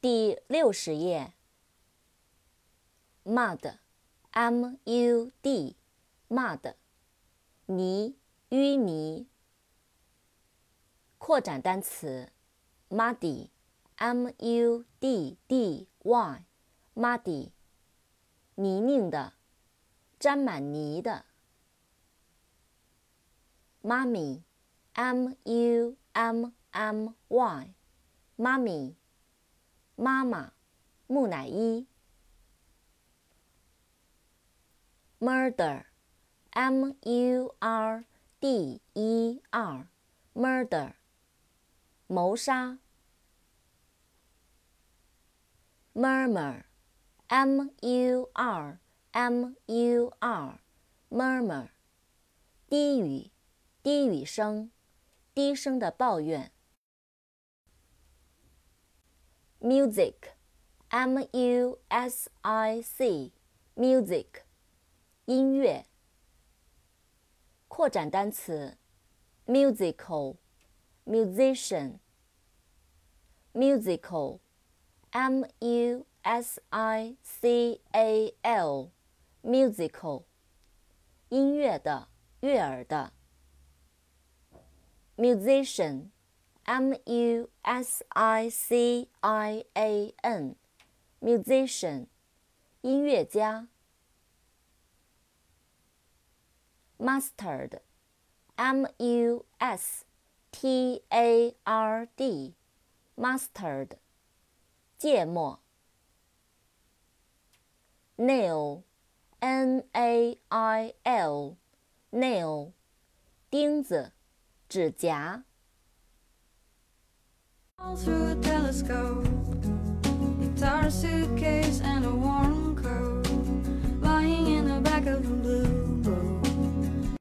第六十页 mud mud mud 泥淤泥扩展单词 muddy muddy muddy 泥泞的沾满泥的 mummy mummy mummy 妈妈，木乃伊 murder M U R D E R murder 谋杀 murmur M U R M U R murmur 低语低语声，低声的抱怨。music，m-u-s-i-c，music，音乐。扩展单词，musical，musician，m-u-s-i-c-a-l，musical，音乐的，悦耳的。musician, m u s i c i a n, musician, 音乐家。mustard, m u s t a r d, mustard, 芥末。nail, n a i l, nail, 钉子。指甲。 through a telescope. Guitar, suitcase and a warm coat. Lying in the back of a